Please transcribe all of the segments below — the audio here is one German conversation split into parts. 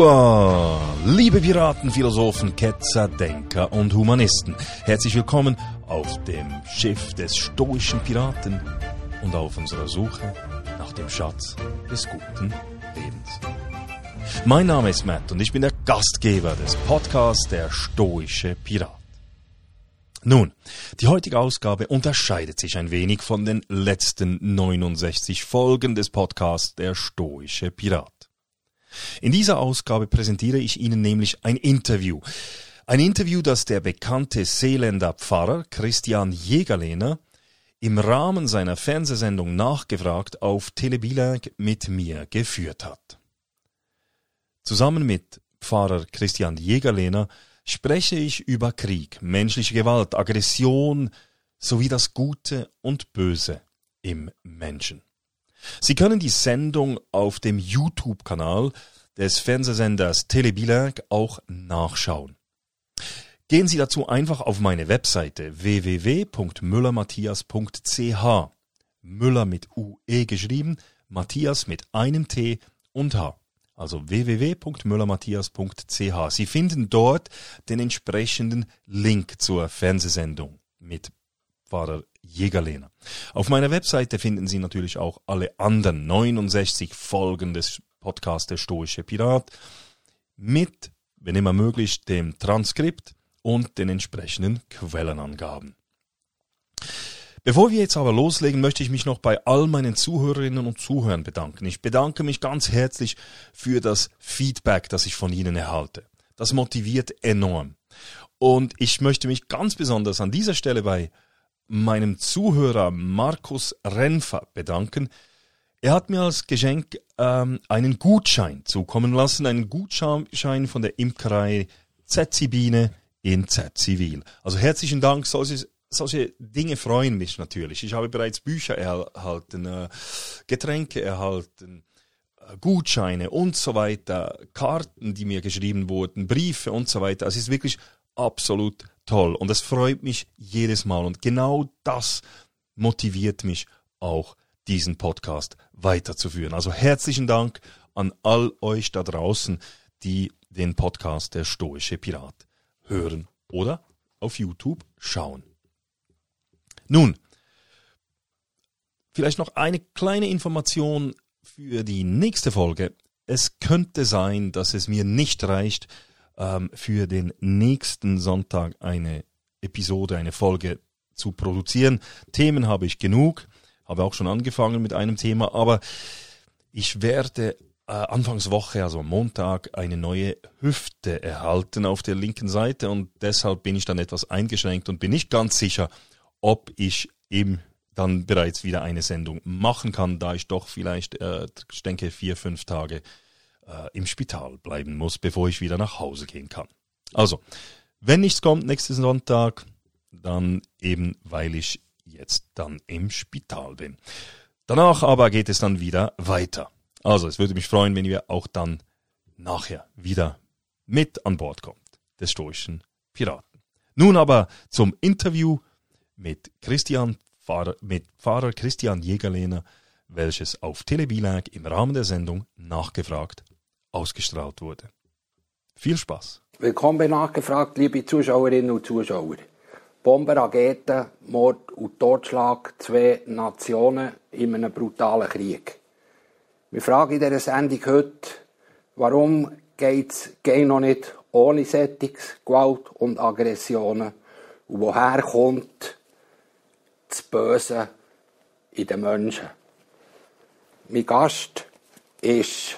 Hua! Liebe Piraten, Philosophen, Ketzer, Denker und Humanisten, herzlich willkommen auf dem Schiff des stoischen Piraten und auf unserer Suche nach dem Schatz des guten Lebens. Mein Name ist Matt und ich bin der Gastgeber des Podcasts Der stoische Pirat. Nun, die heutige Ausgabe unterscheidet sich ein wenig von den letzten 69 Folgen des Podcasts Der stoische Pirat. In dieser Ausgabe präsentiere ich Ihnen nämlich ein Interview. Ein Interview, das der bekannte Seeländer Pfarrer Christian Jägerlehner im Rahmen seiner Fernsehsendung Nachgefragt auf Telebilag mit mir geführt hat. Zusammen mit Pfarrer Christian Jägerlehner spreche ich über Krieg, menschliche Gewalt, Aggression sowie das Gute und Böse im Menschen. Sie können die Sendung auf dem YouTube-Kanal des Fernsehsenders Telebilag auch nachschauen. Gehen Sie dazu einfach auf meine Webseite www.müllermatthias.ch Müller mit UE geschrieben, Matthias mit einem T und H. Also www.müllermatthias.ch. Sie finden dort den entsprechenden Link zur Fernsehsendung mit Pfarrer Jägerlehner. Auf meiner Webseite finden Sie natürlich auch alle anderen 69 Folgen des Podcasts Der Stoische Pirat mit, wenn immer möglich, dem Transkript und den entsprechenden Quellenangaben. Bevor wir jetzt aber loslegen, möchte ich mich noch bei all meinen Zuhörerinnen und Zuhörern bedanken. Ich bedanke mich ganz herzlich für das Feedback, das ich von Ihnen erhalte. Das motiviert enorm. Und ich möchte mich ganz besonders an dieser Stelle bei meinem Zuhörer Markus Renfer bedanken. Er hat mir als Geschenk ähm, einen Gutschein zukommen lassen, einen Gutschein von der Imkerei Zetzibine in Zetzivil. Also herzlichen Dank, solche, solche Dinge freuen mich natürlich. Ich habe bereits Bücher erhalten, äh, Getränke erhalten, äh, Gutscheine und so weiter, Karten, die mir geschrieben wurden, Briefe und so weiter. Es ist wirklich absolut toll und es freut mich jedes Mal und genau das motiviert mich auch diesen Podcast weiterzuführen. Also herzlichen Dank an all euch da draußen, die den Podcast Der Stoische Pirat hören oder auf YouTube schauen. Nun, vielleicht noch eine kleine Information für die nächste Folge. Es könnte sein, dass es mir nicht reicht, ähm, für den nächsten Sonntag eine Episode, eine Folge zu produzieren. Themen habe ich genug, habe auch schon angefangen mit einem Thema, aber ich werde äh, Anfangswoche, also Montag, eine neue Hüfte erhalten auf der linken Seite und deshalb bin ich dann etwas eingeschränkt und bin nicht ganz sicher, ob ich im dann bereits wieder eine Sendung machen kann, da ich doch vielleicht, äh, ich denke, vier, fünf Tage äh, im Spital bleiben muss, bevor ich wieder nach Hause gehen kann. Also, wenn nichts kommt nächsten Sonntag, dann eben, weil ich jetzt dann im Spital bin. Danach aber geht es dann wieder weiter. Also, es würde mich freuen, wenn ihr auch dann nachher wieder mit an Bord kommt, des stoischen Piraten. Nun aber zum Interview mit Christian Pfarrer, mit Pfarrer Christian Jägerlehner, welches auf Telebilag im Rahmen der Sendung nachgefragt ausgestrahlt wurde. Viel Spaß. Willkommen bei Nachgefragt, liebe Zuschauerinnen und Zuschauer. Bomber, Raketen, Mord und Totschlag, zwei Nationen in einem brutalen Krieg. Wir fragen in dieser Sendung heute, warum geht es noch nicht ohne Settings, Gewalt und Aggressionen und woher kommt das Böse in den Menschen. Mein Gast ist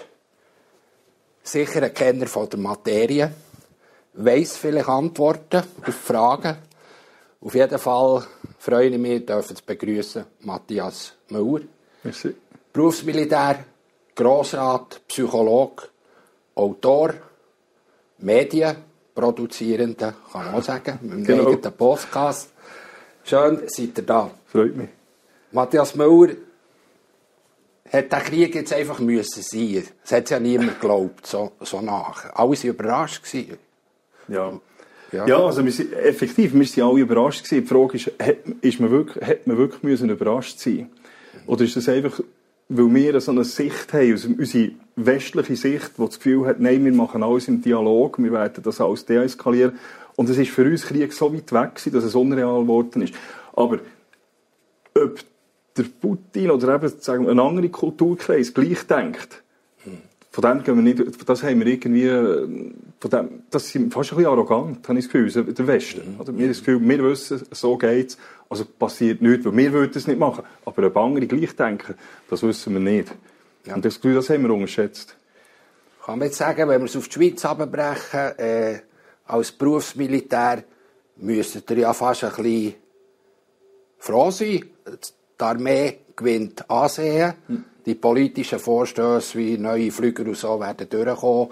sicher ein Kenner von der Materie, weiß vielleicht Antworten auf Fragen. Auf jeden Fall freue ich mich, dürfen zu begrüßen Matthias Müller. Merci. Berufsmilitär, Grossrat, Psychologe, Autor, Medienproduzierender, kann man auch sagen, mit einem Genau. eigenen Podcast. Schön, seid ihr da. Freut mich. Matthias Müller hat der Krieg jetzt einfach müssen sein. Das hat ja niemand geglaubt, so, so nach. Alle waren überrascht. Gewesen. Ja. Ja. Ja, also wir sind, effektiv, wir sind alle überrascht gewesen. Die Frage ist, hat, ist man wirklich, hat man wirklich müssen überrascht sein? Oder ist das einfach weil wir so eine Sicht haben, also unsere westliche Sicht, die das Gefühl hat, nein, wir machen alles im Dialog, wir werden das alles deeskalieren. Und es ist für uns Krieg so weit weg gewesen, dass es unreal geworden ist. Aber ob der Putin oder eben sagen wir, ein anderer Kulturkreis gleich denkt, von dem gehen wir nicht, das haben wir irgendwie, von dem, das sind fast ein bisschen arrogant, habe ich das Gefühl, der Westen. Oder? Wir das Gefühl, wir wissen, so geht's, also passiert nichts, weil wir würden es nicht machen. Aber ob andere gleich denken, das wissen wir nicht. Ja. Und das Gefühl, das haben wir unterschätzt. Kann man jetzt sagen, wenn wir es auf die Schweiz abbrechen, äh, als Berufsmilitär, müsstet ihr ja fast ein bisschen froh sein. Die Armee gewinnt Ansehen. Die politischen Vorstöße wie neue Flüger und so werden durchkommen.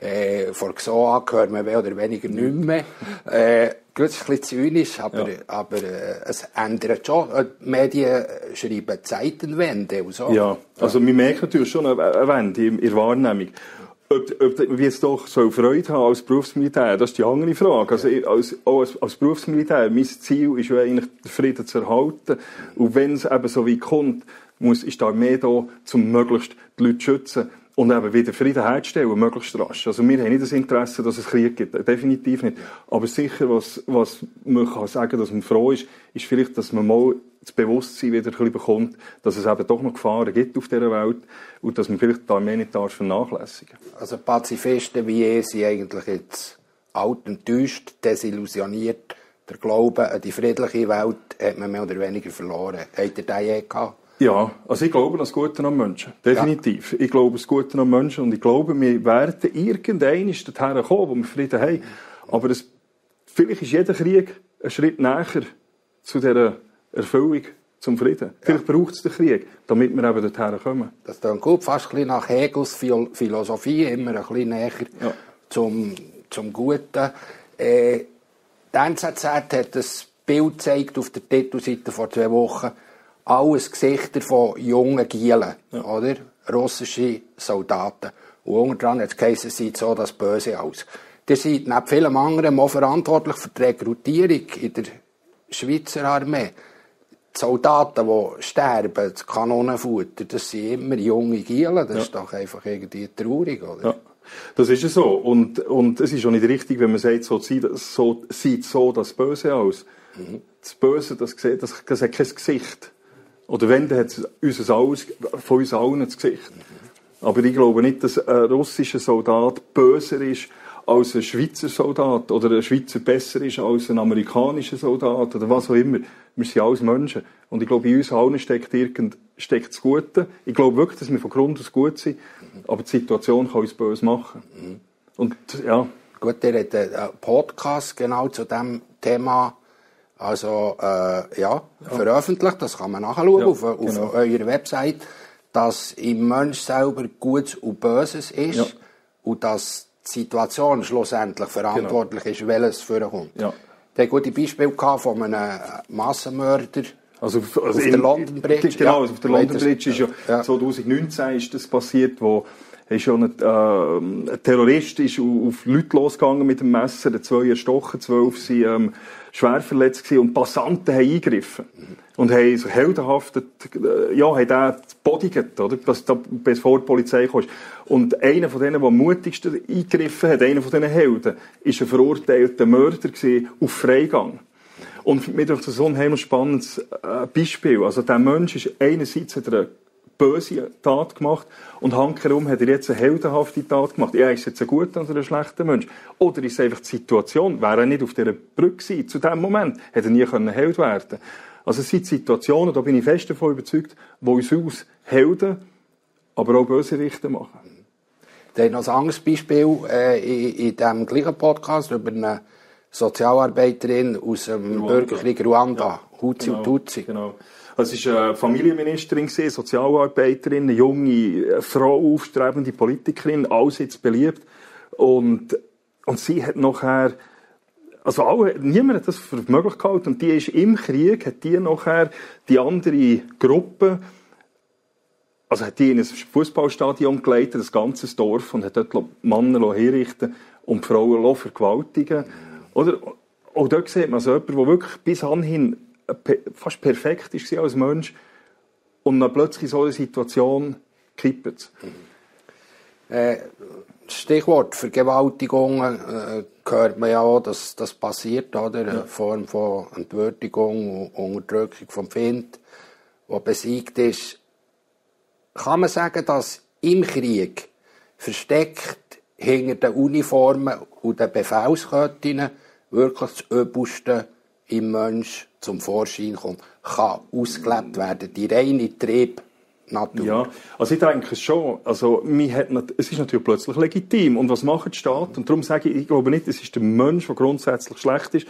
Äh, vor GSOA hören wir mehr oder weniger nicht mehr. Äh, gut, ist ein bisschen zynisch, aber, Ja. aber äh, es ändert schon. Äh, Die Medien schreiben Zeitenwende und so. Ja, also wir merken natürlich schon eine Wende in der Wahrnehmung. Ob, ob wir jetzt doch so Freude haben als Berufsmilitär, das ist die andere Frage. Also ich- als, als, als Berufsmilitär, mein Ziel ist ja eigentlich, den Frieden zu erhalten. Und wenn es eben so wie kommt, muss, ist die Armee da, um möglichst die Leute zu schützen und eben wieder Frieden herzustellen, möglichst rasch. Also wir haben nicht das Interesse, dass es Krieg gibt, definitiv nicht. Aber sicher, was, was man kann sagen, dass man froh ist, ist vielleicht, dass man mal das Bewusstsein wieder ein bisschen bekommt, dass es eben doch noch Gefahren gibt auf dieser Welt und dass man vielleicht die Armee nicht darf vernachlässigen Also Pazifisten wie ich sind eigentlich jetzt alt enttäuscht, desillusioniert. Der Glaube an die friedliche Welt hat man mehr oder weniger verloren. Habt ihr den je gehabt? Ja, also ich glaube an das Gute am Menschen. Definitiv. Ich glaube an das Gute am Menschen und ich glaube, wir werden irgendwann dorthin kommen, wo wir Frieden haben. Aber es, vielleicht ist jeder Krieg ein Schritt näher zu dieser Erfüllung zum Frieden. Vielleicht braucht es den Krieg, damit wir eben dorthin kommen. Das klingt gut, fast ein bisschen nach Hegels Phil- Philosophie, immer ein bisschen näher Ja. zum, zum Guten. Äh, die NZZ hat ein Bild gezeigt auf der Titelseite vor zwei Wochen. Alles Gesichter von jungen Gielen, oder? Russische Soldaten. Und unter anderem hat es geheißen, es sieht so das Böse aus. Ihr seid neben vielem anderen auch verantwortlich für die Rekrutierung in der Schweizer Armee. Die Soldaten, die sterben, das Kanonenfutter, das sind immer junge Gielen. Das ist doch einfach irgendwie traurig, oder? Ja, das ist ja so. Und, und es ist auch nicht richtig, wenn man sagt, so, sieht- so sieht so das Böse aus. Das Böse, das, sieht- das, das hat kein Gesicht. Oder wenn, dann hat es alles, von uns allen das Gesicht. Aber ich glaube nicht, dass ein russischer Soldat böser ist als ein Schweizer Soldat oder ein Schweizer besser ist als ein amerikanischer Soldat oder was auch immer. Wir sind alles Menschen. Und ich glaube, in uns allen steckt irgend, steckt das Gute. Ich glaube wirklich, dass wir von Grund aus gut sind. Aber die Situation kann uns böse machen. Und, ja. Gut, ihr habt einen Podcast genau zu diesem Thema also, äh, ja, veröffentlicht. Das kann man nachschauen Ja, auf, auf genau. eurer Website, dass im Mensch selber Gutes und Böses ist Ja. und dass die Situation schlussendlich verantwortlich ist, welches vorkommt. Ja. Der gute Beispiel von einem Massenmörder. Also, auf- also Auf in- der London Bridge, Genau, also auf der London Bridge ist ja, Ja. 2019 ist das passiert, wo ist schon ein, äh, ein Terrorist ist auf Leute losgegangen mit dem Messer, der zwei erstochen, zwölf sind ähm, schwer verletzt gewesen und Passanten haben eingegriffen. Und haben so heldenhaft, äh, ja, haben den bodigt, oder? Bis, da, bevor die Polizei kam. Und einer von denen, der am mutigsten eingegriffen hat, einer von diesen Helden, ist ein verurteilter Mörder gewesen auf Freigang. Und mir ist das so ein unheimlich äh, Beispiel. Also der Mensch ist einerseits er böse Tat gemacht und hankerum hat er jetzt eine heldenhafte Tat gemacht. Ja, ist jetzt ein guter oder ein schlechter Mensch? Oder ist es einfach die Situation? Wäre er nicht auf dieser Brücke gewesen, zu dem Moment, hätte er nie können Held werden Also es sind Situationen, da bin ich fest davon überzeugt, wo uns aus Helden, aber auch Bösewichte machen. Dann noch ein anderes Beispiel äh, in, in diesem gleichen Podcast über eine Sozialarbeiterin aus dem Ruanda. Bürgerkrieg Ruanda, Hutu und Tutsi. Genau. Also, Es war eine Familienministerin, Sozialarbeiterin, eine junge äh, Frau, aufstrebende Politikerin, alles jetzt beliebt. Und, und sie hat nachher, also alle, niemand hat das für möglich gehalten. Und die ist im Krieg, hat die nachher die andere Gruppe, also hat die in ein Fußballstadion geleitet, das ganze Dorf, und hat dort Männer herrichten und Frauen vergewaltigen. Oder? Auch dort sieht man so jemanden, der wirklich bis anhin fast perfekt war als Mensch, und dann plötzlich in so einer Situation kippt es. Äh, Stichwort Vergewaltigungen äh, hört man ja auch, dass das passiert, oder? Eine Form von Entwürdigung und Unterdrückung vom Kind, wo besiegt ist. Kann man sagen, dass im Krieg versteckt hinter den Uniformen und den Befehlsketten wirklich das Übelste im Mensch zum Vorschein kommt, kann ausgelebt werden, die reine Trieb Natur. Ja, also ich denke schon. Also, hat, nicht- es ist natürlich plötzlich legitim. Und was macht der Staat? Und darum sage ich, ich glaube nicht, es ist der Mensch, der grundsätzlich schlecht ist,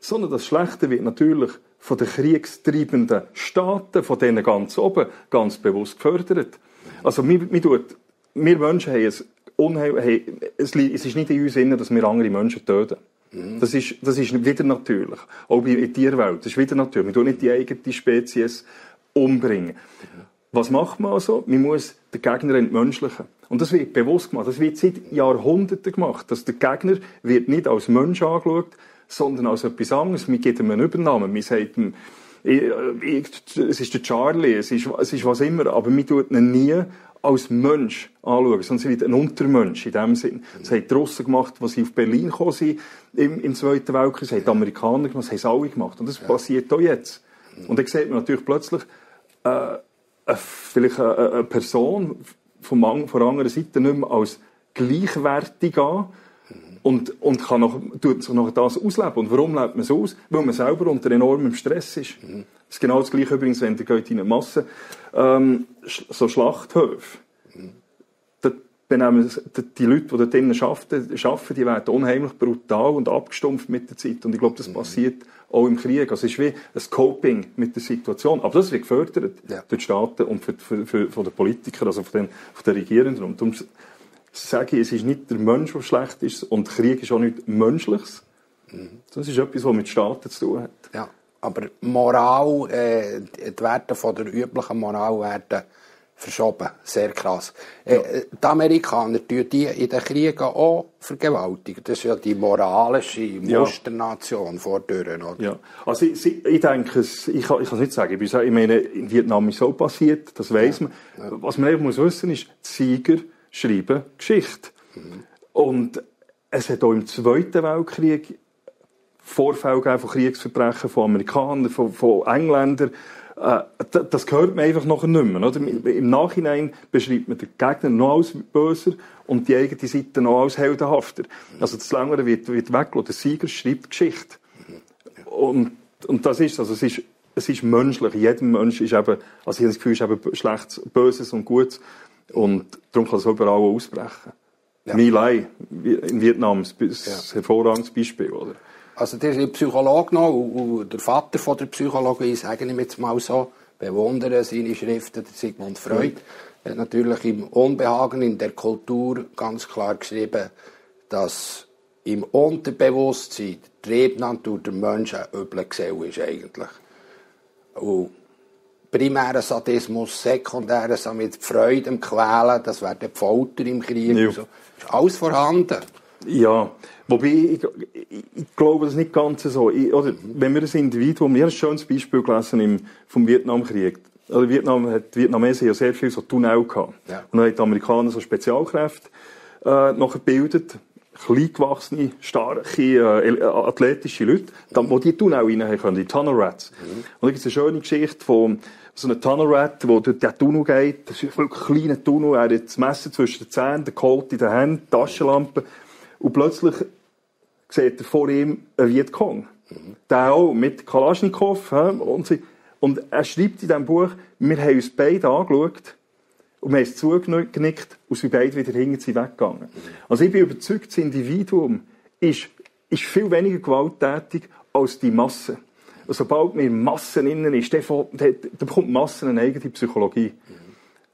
sondern das Schlechte wird natürlich von den kriegstreibenden Staaten, von denen ganz oben, ganz bewusst gefördert. Also, wir, wir, tut, wir Menschen haben es unheil, haben, es, ist nicht in uns drin, dass wir andere Menschen töten. Das ist, das ist wieder natürlich. Auch in der Tierwelt. Das ist wieder natürlich. Wir tun nicht die eigene Spezies umbringen. Was macht man also? Man muss den Gegner entmenschlichen. Und das wird bewusst gemacht. Das wird seit Jahrhunderten gemacht. Dass der Gegner wird nicht als Mensch angeschaut, sondern als etwas anderes. Man gibt ihm einen Übernamen. Man sagt ihm, ich, ich, es ist der Charlie, es ist, es ist was immer. Aber man tut ihn nie als Mensch anschauen, sondern sie wird ein Untermensch in dem Sinn. Das haben die Russen gemacht, als sie auf Berlin gekommen sind im, im Zweiten Weltkrieg. Das haben die Amerikaner gemacht, das haben sie alle gemacht. Und das passiert auch jetzt. Und dann sieht man natürlich plötzlich, äh, eine, vielleicht eine, eine Person vom, von der anderen Seite nicht mehr als gleichwertig an und, und kann noch, tut sich noch das ausleben. Und warum lebt man es aus? Weil man selber unter enormem Stress ist. Das ist genau das Gleiche übrigens, wenn ihr geht in eine Masse, ähm, so Schlachthöfe. Da benehmen es- die- Leute, die dort drinnen arbeiten, arbeiten, die werden unheimlich brutal und abgestumpft mit der Zeit. Und ich glaube, das passiert auch im Krieg. Also es ist wie ein Coping mit der Situation. Aber das wird gefördert Ja. durch die Staaten und für, für, für, von den Politikern, also von den, von den Regierenden. Und darum sage ich, es ist nicht der Mensch, der schlecht ist und Krieg ist auch nicht Menschliches. Das ist etwas, was mit Staaten zu tun hat. Ja, aber Moral, äh, die Werte von der üblichen Moral werden verschoben. Sehr krass. Äh, äh, Die Amerikaner tun die in den Kriegen auch vergewaltigen. Das ist ja die moralische Ja. Musternation vordurch, oder? Ja, also ich, ich denke, ich, kann, ich kann es nicht sagen. Ich, bin so- ich meine, in Vietnam ist so passiert, das weiß man. Was man einfach muss wissen ist, die Sieger schreiben Geschichte. Und es hat auch im Zweiten Weltkrieg Vorfälle gegeben von Kriegsverbrechen von Amerikanern, von, von Engländern. Äh, das gehört man einfach nachher nicht mehr. Oder? Im Nachhinein beschreibt man den Gegner noch als böser und die eigene Seite noch als heldenhafter. Also das Längere wird, wird weggelassen. Der Sieger schreibt Geschichte. Und, und das ist, also es ist, es ist menschlich. Jedem Mensch ist eben, also ich habe das Gefühl, ist eben Schlechtes, Böses und Gutes. Und darum kann es überall ausbrechen. Ja. My Lai in Vietnam ist ein hervorragendes Beispiel, oder? Also der ist Psychologe noch und, der Vater von der Psychologie, sage ich jetzt mal so, bewundere seine Schriften, der Sigmund Freud. Er hat natürlich im Unbehagen in der Kultur ganz klar geschrieben, dass im Unterbewusstsein die Triebnatur der Menschen üble Gesell ist eigentlich. Und primärer Sadismus, sekundärer Sadismus, mit Freude am Quälen, das wäre die Folter im Krieg. Ja. So. Ist alles vorhanden. Ja, wobei ich, ich, ich glaube das nicht ganz so. Ich, oder, wenn wir ein Individuum, ich habe ein schönes Beispiel gelesen im, vom Vietnamkrieg. Also Vietnam hat, die Vietnamesen ja sehr viel so Tunnel gehabt. Ja. Und dann haben die Amerikaner so Spezialkräfte äh, noch gebildet. Kleingewachsene, starke, äh, äh, athletische Leute, die die Tunnel rein können, die Tunnel Rats. Und da gibt es eine schöne Geschichte von so einem Tunnel Rat, der durch den Tunnel geht. Das ist wirklich ein kleiner Tunnel. Er hat das Messer zwischen den Zähnen, den Colt in den Händen, die Taschenlampe. Und plötzlich sieht er vor ihm einen Vietcong. Der auch mit Kalaschnikow. Und, sie, und er schreibt in diesem Buch, wir haben uns beide angeschaut und wir haben es zugenickt und sind beide wieder hinter sie weggegangen. Also ich bin überzeugt, das Individuum ist, ist viel weniger gewalttätig als die Masse. Und sobald man in Massen innen ist, dann, bekommt Massen eine eigene Psychologie.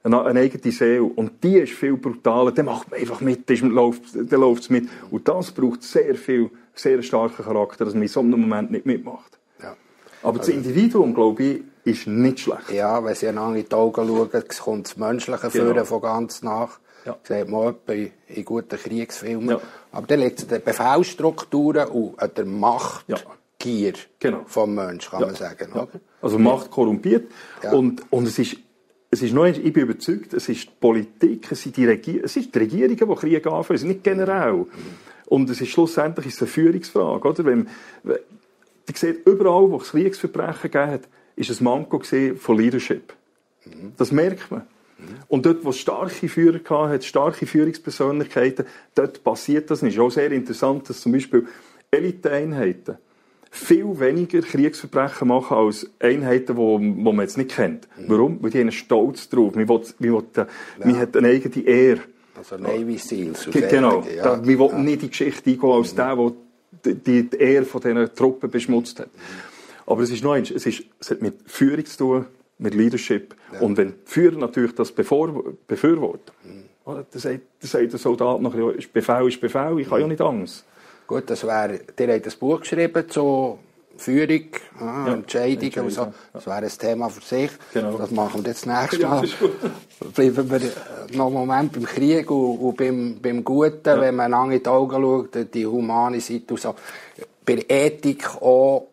Eine, eine eigene Seele. Und die ist viel brutaler. Dann macht man einfach mit, dann läuft läuft's mit. Und das braucht sehr viel, sehr starken Charakter, dass man in so einem Moment nicht mitmacht. Ja. Aber das Individuum, glaube ich, ist nicht schlecht. Ja, wenn sie einander in die Augen schauen, kommt das Menschliche Genau. führen von ganz nach. Ja. Sieht man in, in guten Kriegsfilmen. Ja. Aber dann liegt es an den Befehlsstrukturen und an der Machtgier Genau. vom Menschen, kann man sagen. Oder? Also Macht korrumpiert. Ja. Und, und es ist es ist noch, ich bin überzeugt, es ist die Politik, es sind die, Regi es ist die Regierungen, die Krieg anfangen, es sind nicht generell. Und es ist schlussendlich ist es eine Führungsfrage, oder? Wenn, wenn, ihr seht, überall, wo es Kriegsverbrechen gegeben hat, ist ein Manko von Leadership. Das merkt man. Und dort, wo es starke Führer hat, starke Führungspersönlichkeiten, dort passiert das nicht. Es ist auch sehr interessant, dass zum Beispiel Eliteeinheiten viel weniger Kriegsverbrechen machen als Einheiten, die man jetzt nicht kennt. Mhm. Warum? Weil die einen Stolz drauf. Man, will, man, will, ja. man hat eine eigene Ehre. Also Navy Seals. Genau. Ja. Da, man will ja. nicht in die Geschichte eingehen als mhm. der, der die, Ehre von diesen Truppen beschmutzt hat. Aber es ist noch eins, es, ist, es hat mit Führung zu tun, mit Leadership. Ja. Und wenn die Führer natürlich das bevor, befürworten, mhm. dann sagt, dann sagt der Soldat nachher, Befehl ist Befehl, ich habe ja nicht Angst. Gut, das wäre, der hat ein Buch geschrieben zu Führung, ah, ja, Entscheidungen und so. Das wäre ein Thema für sich. Genau. Das machen wir jetzt nächstes Mal. Ja, Bleiben wir noch einen Moment beim Krieg und, und beim, beim Guten, ja. wenn man lange in die Augen schaut, die humane Seite und so. Bei Ethik auch,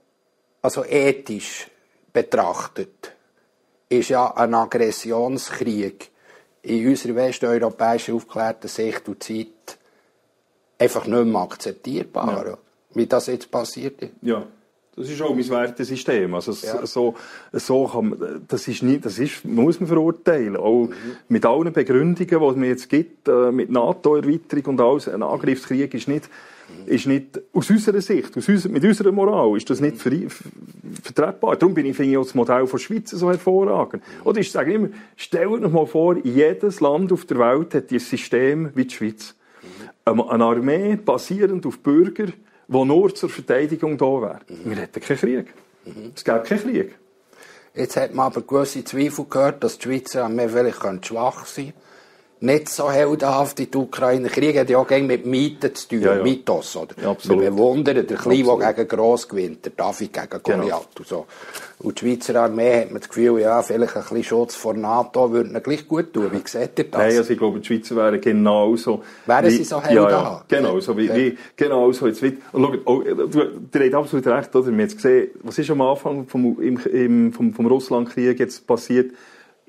also ethisch betrachtet, ist ja ein Aggressionskrieg in unserer westeuropäischen aufgeklärten Sicht und Zeit einfach nicht mehr akzeptierbar, ja. wie das jetzt passiert ist. Ja. Das ist auch mein Wertesystem. Also, ja. so, so kann man, das ist nicht, das ist, muss man verurteilen. Auch mhm. mit allen Begründungen, die es mir jetzt gibt, äh, mit NATO-Erweiterung und alles, ein Angriffskrieg ist nicht. Ist nicht, aus unserer Sicht, aus unserer, mit unserer Moral, ist das nicht ver, vertretbar. Darum bin ich, finde ich auch das Modell von Schweiz so hervorragend. Oder ich sage immer, stellt euch mal vor, jedes Land auf der Welt hat dieses System wie die Schweiz. Eine Armee basierend auf Bürger, die nur zur Verteidigung da wäre. Wir hätten keinen Krieg. Es gäbe keinen Krieg. Jetzt hat man aber gewisse Zweifel gehört, dass die Schweizer Armee vielleicht schwach sein könnte nicht so heldenhaft in die Ukraine. Krieg hat ja auch mit Mieten zu tun, ja, ja. Mythos, oder? Ja, absolut. Wir bewundern den Kleinen, der gegen Gross gewinnt, der David gegen Goliath genau. und so. Und die Schweizer Armee hat man das Gefühl, ja, vielleicht ein bisschen Schutz vor NATO würde ihnen gleich gut tun. Wie seht ihr das? Nein, also ich glaube, die Schweizer wären genauso... Wären sie so heldenhaft? Ja, ja, genau, so wie, wie, genau so jetzt. Und schaut, oh, du, du hast absolut recht, oder? Wir haben jetzt gesehen, was ist am Anfang vom, im, im, vom, vom Russlandkrieg jetzt passiert?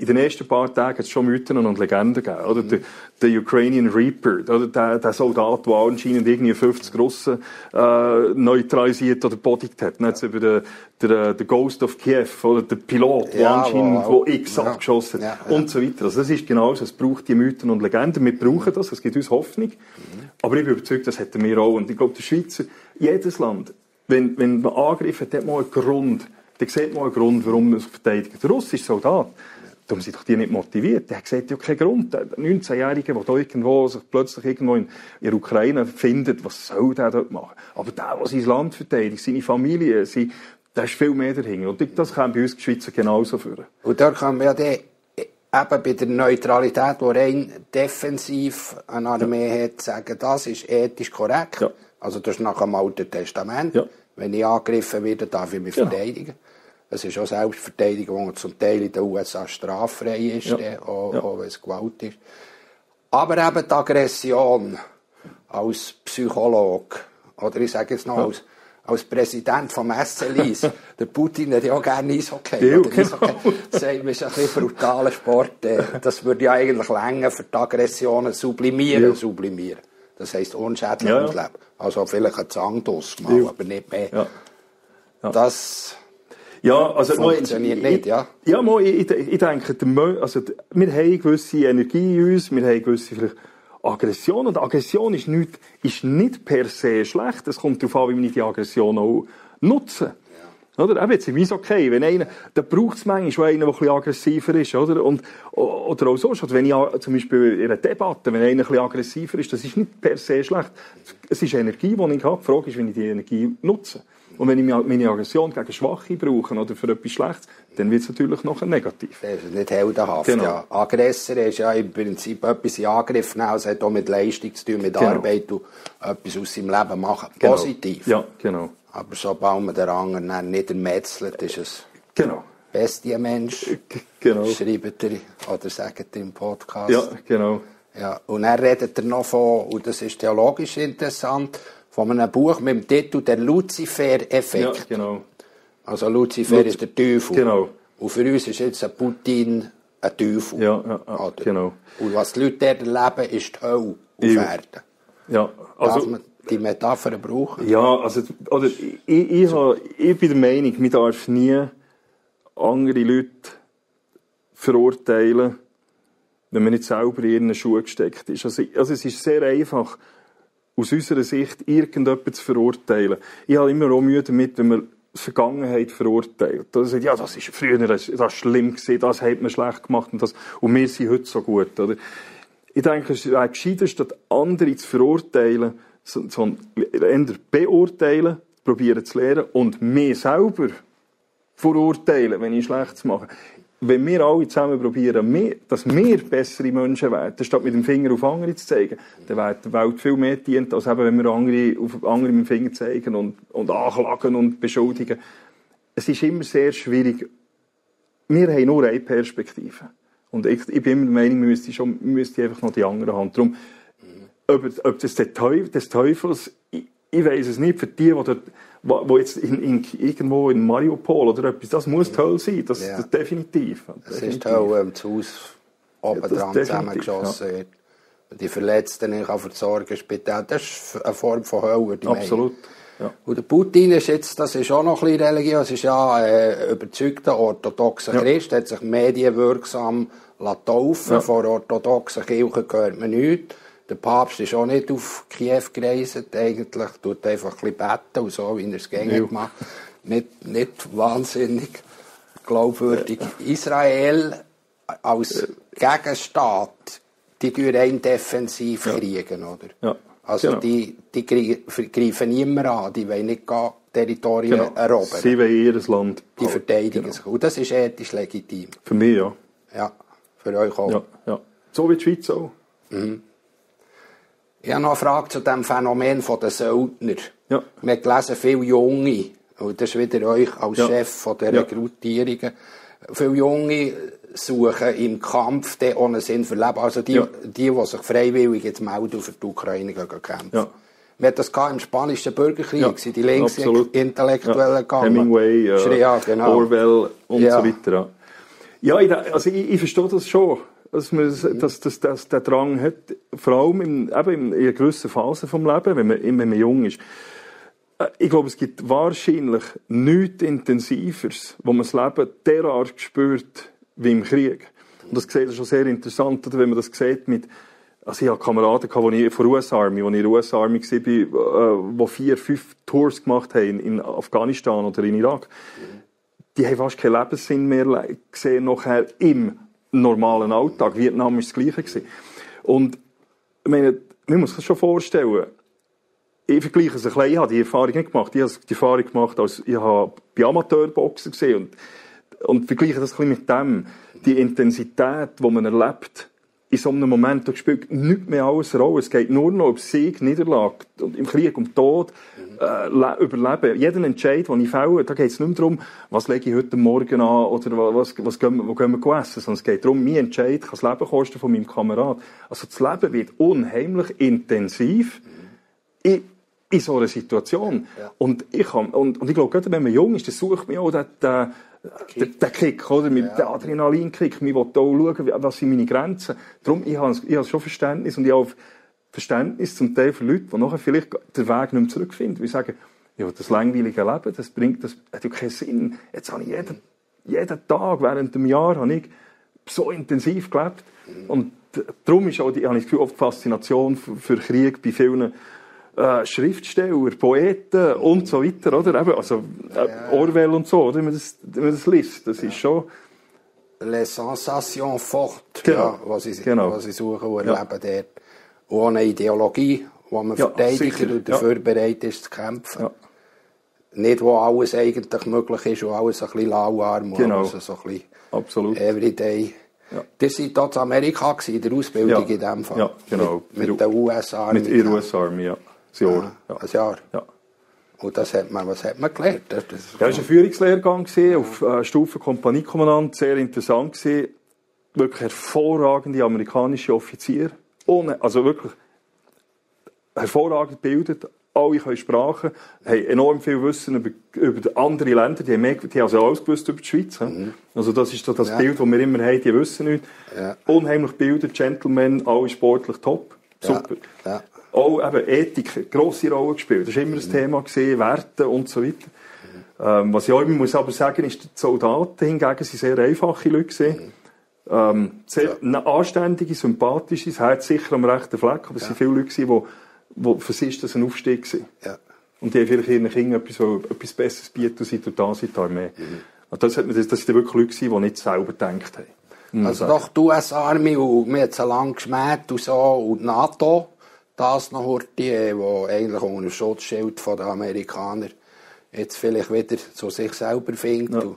In den ersten paar Tagen hat es schon Mythen und Legenden gegeben. Oder? Mhm. Der, der Ukrainian Reaper, oder? Der, der Soldat, der anscheinend irgendwie 50 Russen äh, neutralisiert oder bodigt hat. Nicht über den, der, der Ghost of Kiev, oder der Pilot, der ja, anscheinend wo, wo X ja. abgeschossen hat ja, und so weiter. Also das ist genauso, es braucht die Mythen und Legenden. Wir brauchen das, es gibt uns Hoffnung. Mhm. Aber ich bin überzeugt, das hätten wir auch. Und ich glaube, der Schweizer, jedes Land, wenn, wenn man angreift, hat man einen Grund. Dann sieht man einen Grund, warum man sich verteidigt. Der russische Soldat, Darum sind doch die nicht motiviert. Der hat gesagt, ja keinen Grund. Der 19-Jährige, der da irgendwo sich plötzlich irgendwo in der Ukraine findet, was soll der dort machen? Aber der, der sein Land verteidigt, seine Familie, sein, da ist viel mehr dahinter. Und das kann bei uns die Schweizer genauso führen. Und da kann man ja die, eben bei der Neutralität, die rein defensiv eine Armee ja. hat, sagen, das ist ethisch korrekt. Ja. Also das ist nach dem Alten Testament. Ja. Wenn ich angegriffen werde, darf ich mich genau. verteidigen. Es ist auch Selbstverteidigung, die zum Teil in den USA straffrei ist, ja. auch, ja. auch wenn es Gewalt ist. Aber eben die Aggression als Psychologe, oder ich sage jetzt noch ja. als, als Präsident vom SCLIS, der Putin hat ja auch gerne Eishockey. Ja, oder Eishockey. Genau. Das ist ein bisschen brutaler Sport. Äh, das würde ja eigentlich länger für die Aggressionen sublimieren. Ja. sublimieren. Das heisst unschädlich ja, ja. Leben. Also vielleicht ein Zangduss mal, aber nicht mehr. Das ja, also, funktioniert nicht, ja? Ja, mal, ich, ich, denke, der, also, wir haben gewisse Energie in uns, wir haben gewisse vielleicht Aggression und Aggression ist nicht, ist nicht per se schlecht. Es kommt darauf an, wie wir die Aggression auch nutzen. Ja. Oder? Eben jetzt ist okay. Wenn einer, da braucht es manchmal einen, der ein bisschen aggressiver ist, oder? Und, oder auch so, wenn ich zum Beispiel in einer Debatte, wenn einer ein bisschen aggressiver ist, das ist nicht per se schlecht. Es ist Energie, die ich habe. Die Frage ist, wie ich die Energie nutze. Und wenn ich meine Aggression gegen Schwache brauche oder für etwas Schlechtes, dann wird es natürlich noch negativ. Das ist nicht heldenhaft. Genau. Ja. Aggressor ist ja im Prinzip etwas in Angriff nehmen, es hat auch mit Leistung zu tun, mit genau. Arbeit und etwas aus seinem Leben machen. Genau. Positiv. Ja, genau. Aber sobald man den anderen nicht ermetzelt, ist es genau. Bestienmensch. Genau. Schreibt er oder sagt er im Podcast. Ja, genau. Ja, und dann redet er noch von, und das ist theologisch interessant, von einem Buch mit dem Titel Der Luzifer-Effekt. Ja, genau. Also Luzifer Luz ist der Teufel. Genau. Und für uns ist jetzt ein Putin ein Teufel. Ja, ja, ja, genau. Und was die Leute dort erleben, ist die Hölle auf. Erden. Ja, Darf also, man die Metapher brauchen? ja, also, oder, ich, ich, ha- ich bin der Meinung, man darf nie andere Leute verurteilen, wenn man nicht selber in ihren Schuhe gesteckt ist. Also, also es ist sehr einfach, aus unserer Sicht irgendjemanden zu verurteilen. Ich habe immer auch Mühe damit, wenn man die Vergangenheit verurteilt. Da sagt, ja, das ist früher, das, das ist schlimm gewesen, das hat man schlecht gemacht und das, und wir sind heute so gut, oder? Ich denke, es wäre gescheiter, statt andere zu verurteilen, so, so eher beurteilen, probieren zu lernen und mir selber verurteilen, wenn ich Schlechtes mache. Wenn wir alle zusammen probieren, dass wir bessere Menschen werden, statt mit dem Finger auf andere zu zeigen, dann wird der Welt viel mehr dient, als eben, wenn wir andere auf andere mit dem Finger zeigen und, und anklagen und beschuldigen. Es ist immer sehr schwierig. Wir haben nur eine Perspektive. Und ich, ich bin immer der Meinung, wir müssten, schon, wir müssten einfach noch die andere Hand. Darum, ob, ob das der Teufel, des Teufels, ich, ich weiß es nicht, für die, die, dort, wo jetzt in, in, irgendwo in Mariupol oder etwas, das muss die Hölle sein, das, Ja. das definitiv. Es ist die Hölle, wenn das Haus oben Ja, dran definitiv, zusammengeschossen wird. Und Die Verletzten ich kann versorgen Spital. Das ist eine Form von Hölle. Absolut. Ja. Und der Putin ist jetzt, das ist auch noch ein bisschen religiös, ist ja äh, überzeugter orthodoxer Ja. Christ, hat sich medienwirksam taufen. Ja. Von orthodoxen Kirchen gehört man nichts. Der Papst ist auch nicht auf Kiew gereist, eigentlich. Tut einfach ein bisschen beten und so, wie er es gerne Ja. gemacht nicht, nicht wahnsinnig glaubwürdig. Israel als Gegenstaat, die tun rein defensiv kriegen, oder? Ja. Also Genau. die, die gre- greifen immer an, die wollen nicht gar Territorien Genau. erobern. Sie wollen ihr Land. die verteidigen Genau. sich. Und das ist ethisch legitim. Für mich, ja. Ja, für euch auch. ja, ja. So wie die Schweiz auch. Ich habe noch eine Frage zu dem Phänomen der Söldner. Ja. Wir gelesen, viele Junge, und das ist wieder euch als Ja. Chef von der Ja. Rekrutierungen, viele Junge suchen im Kampf den ohne Sinn für Leben. Also die, Ja. die, die sich freiwillig jetzt melden für die Ukraine gehen kämpfen. Ja. Wir hatten das im spanischen Bürgerkrieg, Ja, die links. Intellektuellen Ja. gegangen. Hemingway, äh, ja, genau. Orwell und so weiter. Ja, ich, also ich, ich verstehe das schon, dass man das- dass, dass, dass der Drang hat, vor allem in, eben in einer gewissen Phase vom Leben, wenn man, wenn man jung ist. Äh, Ich glaube, es gibt wahrscheinlich nichts Intensiveres, wo man das Leben derart spürt wie im Krieg. Und das sieht schon sehr interessant, oder, wenn man das sieht mit, also ich hatte Kameraden, gehabt, die ich von der US-Army, als ich in der US-Army war, äh, die vier, fünf Tours gemacht haben in Afghanistan oder in Irak. Die haben fast keinen Lebenssinn mehr gesehen nachher im normalen Alltag. Vietnam war das Gleiche. Gewesen. Und meine, man muss sich das schon vorstellen, ich vergleiche es ein bisschen, ich habe die Erfahrung nicht gemacht. Ich habe die Erfahrung gemacht, als ich habe bei Amateurboxen gesehen und, und vergleiche das ein bisschen mit dem. Die Intensität, die man erlebt, in so einem Moment, da spielt nichts mehr alles eine Rolle. Es geht nur noch um Sieg, Niederlage und im Krieg um Tod, äh, le- Überleben. Jeden Entscheid, den ich fälle, da geht es nicht mehr darum, was lege ich heute Morgen an oder wa- was, was gehen wo gehen wir essen, sondern es geht darum, mein Entscheid kann das Leben kosten von meinem Kamerad. Also das Leben wird unheimlich intensiv in, in so einer Situation. Ja. Und ich, kann, und, und ich glaube, gerade wenn man jung ist, dann sucht man auch den, den, den, den Kick, oder? Mit dem Adrenalinkick. Man will auch schauen, was sind meine Grenzen. Darum, ich habe, ich habe schon Verständnis und ich habe Verständnis zum Teil für Leute, die nachher vielleicht den Weg nicht mehr zurückfinden. Die sagen, ja, das langweilige Leben, das bringt, das hat ja keinen Sinn. Jetzt habe ich jeden, jeden Tag während dem Jahr habe ich so intensiv gelebt. Und darum ist auch die, habe ich das Gefühl, oft die Faszination für, Krieg bei vielen äh, Schriftsteller, Poeten und so weiter, oder? Eben, also äh, Orwell und so, oder? Wenn man das, wenn man das liest, das ist schon... Les sensations fortes, Genau. ja, was, sie, Genau. was sie suchen und Ja. erleben dort. Und auch eine Ideologie, die man Ja, verteidigt sicher, und ja. dafür bereit ist zu kämpfen. Ja. Nicht, wo alles eigentlich möglich ist und alles ein bisschen lauwarm und Genau. alles so ein bisschen Absolut. everyday. Ja. Das war dort in Amerika, in der Ausbildung Ja. in dem Fall. Ja, genau. Mit, mit der USA. Mit der US-Army, ja. Das Jahr. Ja. Ja. Ein Jahr. Ja. Und das hat man, was hat man gelernt? Das, das, Ja, war ein Führungslehrgang gewesen, auf äh, Stufe Kompaniekommandant, sehr interessant gewesen. Wirklich hervorragende amerikanische Offizier. Ohne, also wirklich hervorragend gebildet, alle können Sprachen, haben enorm viel Wissen über, über andere Länder, die haben, mehr, die haben also alles gewusst über die Schweiz. Mhm. Also das ist das ja. Bild, das wir immer haben, die wissen nicht. Ja. Unheimlich Bilder, Gentlemen, alle sportlich top, super. Ja. Auch eben Ethik, eine grosse Rolle gespielt, das war immer mhm. ein Thema, gewesen, Werte und so weiter. Mhm. Ähm, was ich auch immer muss aber sagen, ist, die Soldaten hingegen sind sehr einfache Leute gewesen. Mhm. Ähm, sehr ja. anständige, sympathische, das Herz sicher am rechten Fleck, aber es waren viele Leute, die wo für sie ist das ein Aufstieg gewesen. Ja. Und die haben vielleicht ihren Kindern etwas, etwas Besseres bieten sind durch das in die Armee. Mhm. Und das, hat man, das, das sind wirklich Leute die nicht selber gedacht haben. Also doch die US-Armee und wir haben so lange geschmäht und so und NATO, das noch die, wo eigentlich unter Schutzschild der Amerikaner jetzt vielleicht wieder zu sich selber findet ja.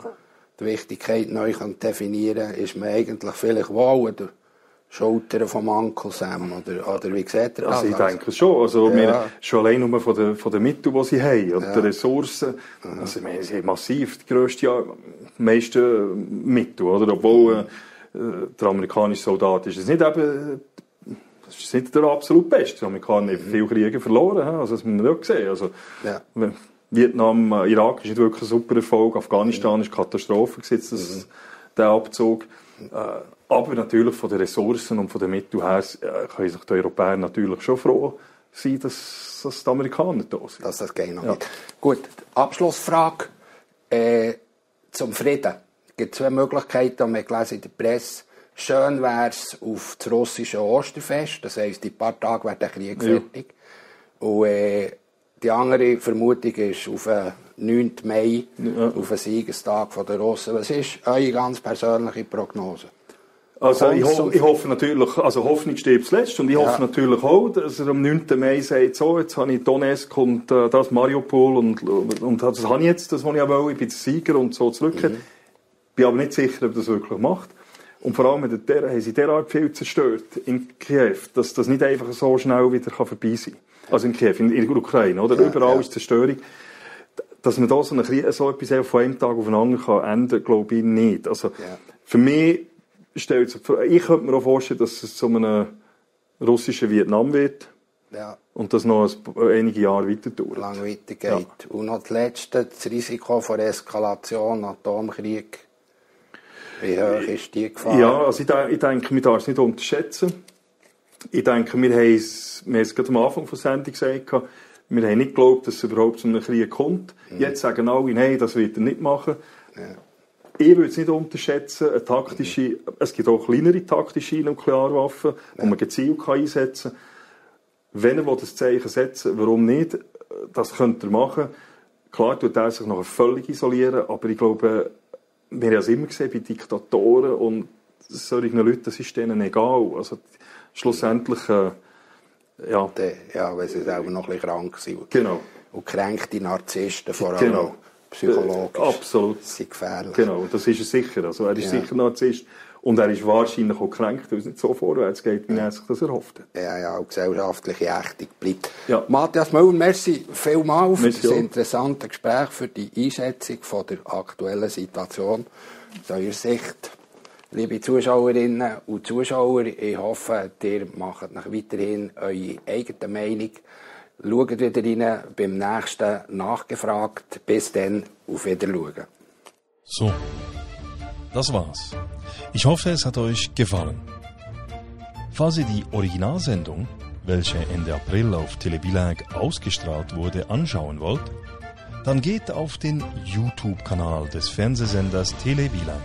Die Wichtigkeit neu kann definieren ist man eigentlich vielleicht wohl oder Schultern vom Onkel Sam? Oder, oder wie sieht er das? Also ich denke schon. Also ja. wir, schon allein nur von den, von den Mitteln, die sie haben und ja. den Ressourcen. Mhm. Also meine, sie haben massiv die grössten, die meisten Mittel. Oder? Obwohl äh, der amerikanische Soldat ist es nicht eben das ist nicht der absolut Beste. Die Amerikaner haben mhm. viele Kriege verloren. Also das muss man auch sehen. Also, ja. Vietnam, äh, Irak ist nicht wirklich ein super Erfolg. Afghanistan mhm. ist Katastrophe, das, mhm. der Abzug. Äh, aber natürlich von den Ressourcen und von den Mitteln her äh, können sich die Europäer natürlich schon froh sein, dass, dass die Amerikaner da sind. Dass das geht noch ja. nicht. Gut, Abschlussfrage äh, zum Frieden. Es gibt zwei Möglichkeiten, wir gelesen in der Presse. Schön wäre es auf das russische Osterfest, das heisst, in ein paar Tagen wäre der Krieg ja. fertig. Und äh, die andere Vermutung ist auf den 9. Mai, ja. auf den Siegestag der Russen. Was ist eure ganz persönliche Prognose? Also ich, ho ich, hoffe natürlich, also Hoffnung stirbt zuletzt und ich ja. hoffe natürlich auch, dass er am 9. Mai sagt, so, jetzt habe ich Donetsk und äh, das Mariupol und, und das habe ich jetzt, das was ich auch will, ich bin der Sieger und so zurück. Mhm. Bin aber nicht sicher, ob das wirklich macht. Und vor allem der, haben sie derart viel zerstört in Kiew, dass das nicht einfach so schnell wieder vorbei sein kann. Also in Kiew, in, in der Ukraine, oder? Ja, Überall ja. ist Zerstörung. Dass man da so, eine, so etwas von einem Tag auf den anderen kann ändern, glaube ich nicht. Also, ja. für mich stellt sich ich könnte mir auch vorstellen, dass es zu einem russischen Vietnam wird. Ja. Und das noch einige Jahre weiter dauert. Lang weitergeht. Ja. Und noch das Letzte, das Risiko von Eskalation, Atomkrieg. Wie hoch ist die Gefahr? Ja, also ich, ich denke, man darf es nicht unterschätzen. Ich denke, wir haben es, wir haben es gerade am Anfang der Sendung gesagt, wir haben nicht geglaubt, dass es überhaupt zu einem Krieg kommt. Mhm. Jetzt sagen alle, nein, das wird er nicht machen. Ja ich würde es nicht unterschätzen, eine taktische, es gibt auch kleinere taktische Nuklearwaffen, die man gezielt einsetzen kann. Wenn er das Zeichen setzen warum nicht? Das könnte er machen. Klar tut er sich noch völlig isolieren, aber ich glaube, wir haben es immer gesehen bei Diktatoren und solchen Leuten, das ist denen egal. Also, schlussendlich, äh, ja. Ja, weil sie selber noch ein bisschen krank sind. Genau. Und kränkte Narzissten vor allem. Genau psychologisch. Absolut. sind gefährlich. Genau, das ist er sicher. Also er ist ja. sicher Narzisst. Und er ist wahrscheinlich auch kränkt, weil es nicht so vorwärts geht, wie er sich das erhofft hat. Ja, ja, und gesellschaftliche Ächtung bleibt. Ja. Matthias Müller, merci vielmals für das interessante Gespräch, für die Einschätzung von der aktuellen Situation aus eurer Sicht. Liebe Zuschauerinnen und Zuschauer, ich hoffe, ihr macht nach weiterhin eure eigene Meinung Schaut wieder rein, beim nächsten nachgefragt. Bis dann, auf Wiedersehen. So, das war's. Ich hoffe, es hat euch gefallen. Falls ihr die Originalsendung, welche Ende April auf Telebilag ausgestrahlt wurde, anschauen wollt, dann geht auf den YouTube-Kanal des Fernsehsenders Telebilag.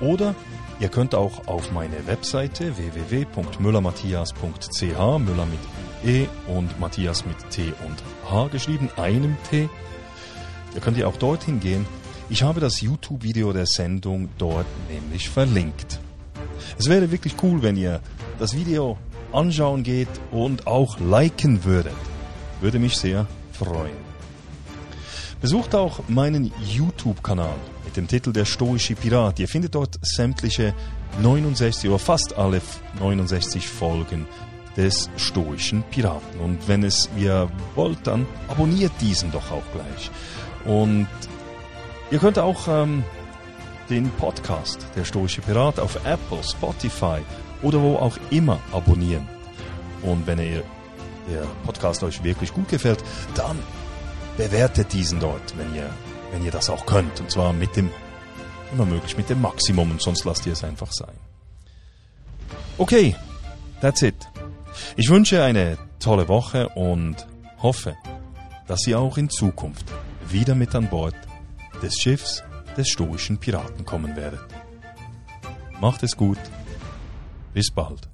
Oder ihr könnt auch auf meine Webseite www.müllermatthias.ch, Müller mit E und Matthias mit T und H geschrieben, einem T. Ihr könnt ihr auch dorthin gehen. Ich habe das YouTube-Video der Sendung dort nämlich verlinkt. Es wäre wirklich cool, wenn ihr das Video anschauen geht und auch liken würdet. Würde mich sehr freuen. Besucht auch meinen YouTube-Kanal mit dem Titel Der Stoische Pirat. Ihr findet dort sämtliche 69 oder fast alle 69 Folgen des stoischen Piraten. Und wenn es ihr wollt, dann abonniert diesen doch auch gleich. Und ihr könnt auch ähm, den Podcast Der stoische Pirat auf Apple, Spotify oder wo auch immer abonnieren. Und wenn ihr der Podcast euch wirklich gut gefällt, dann bewertet diesen dort, wenn ihr, wenn ihr das auch könnt. Und zwar mit dem, immer möglich, mit dem Maximum und sonst lasst ihr es einfach sein. Okay, that's it. Ich wünsche eine tolle Woche und hoffe, dass ihr auch in Zukunft wieder mit an Bord des Schiffs des stoischen Piraten kommen werdet. Macht es gut. Bis bald.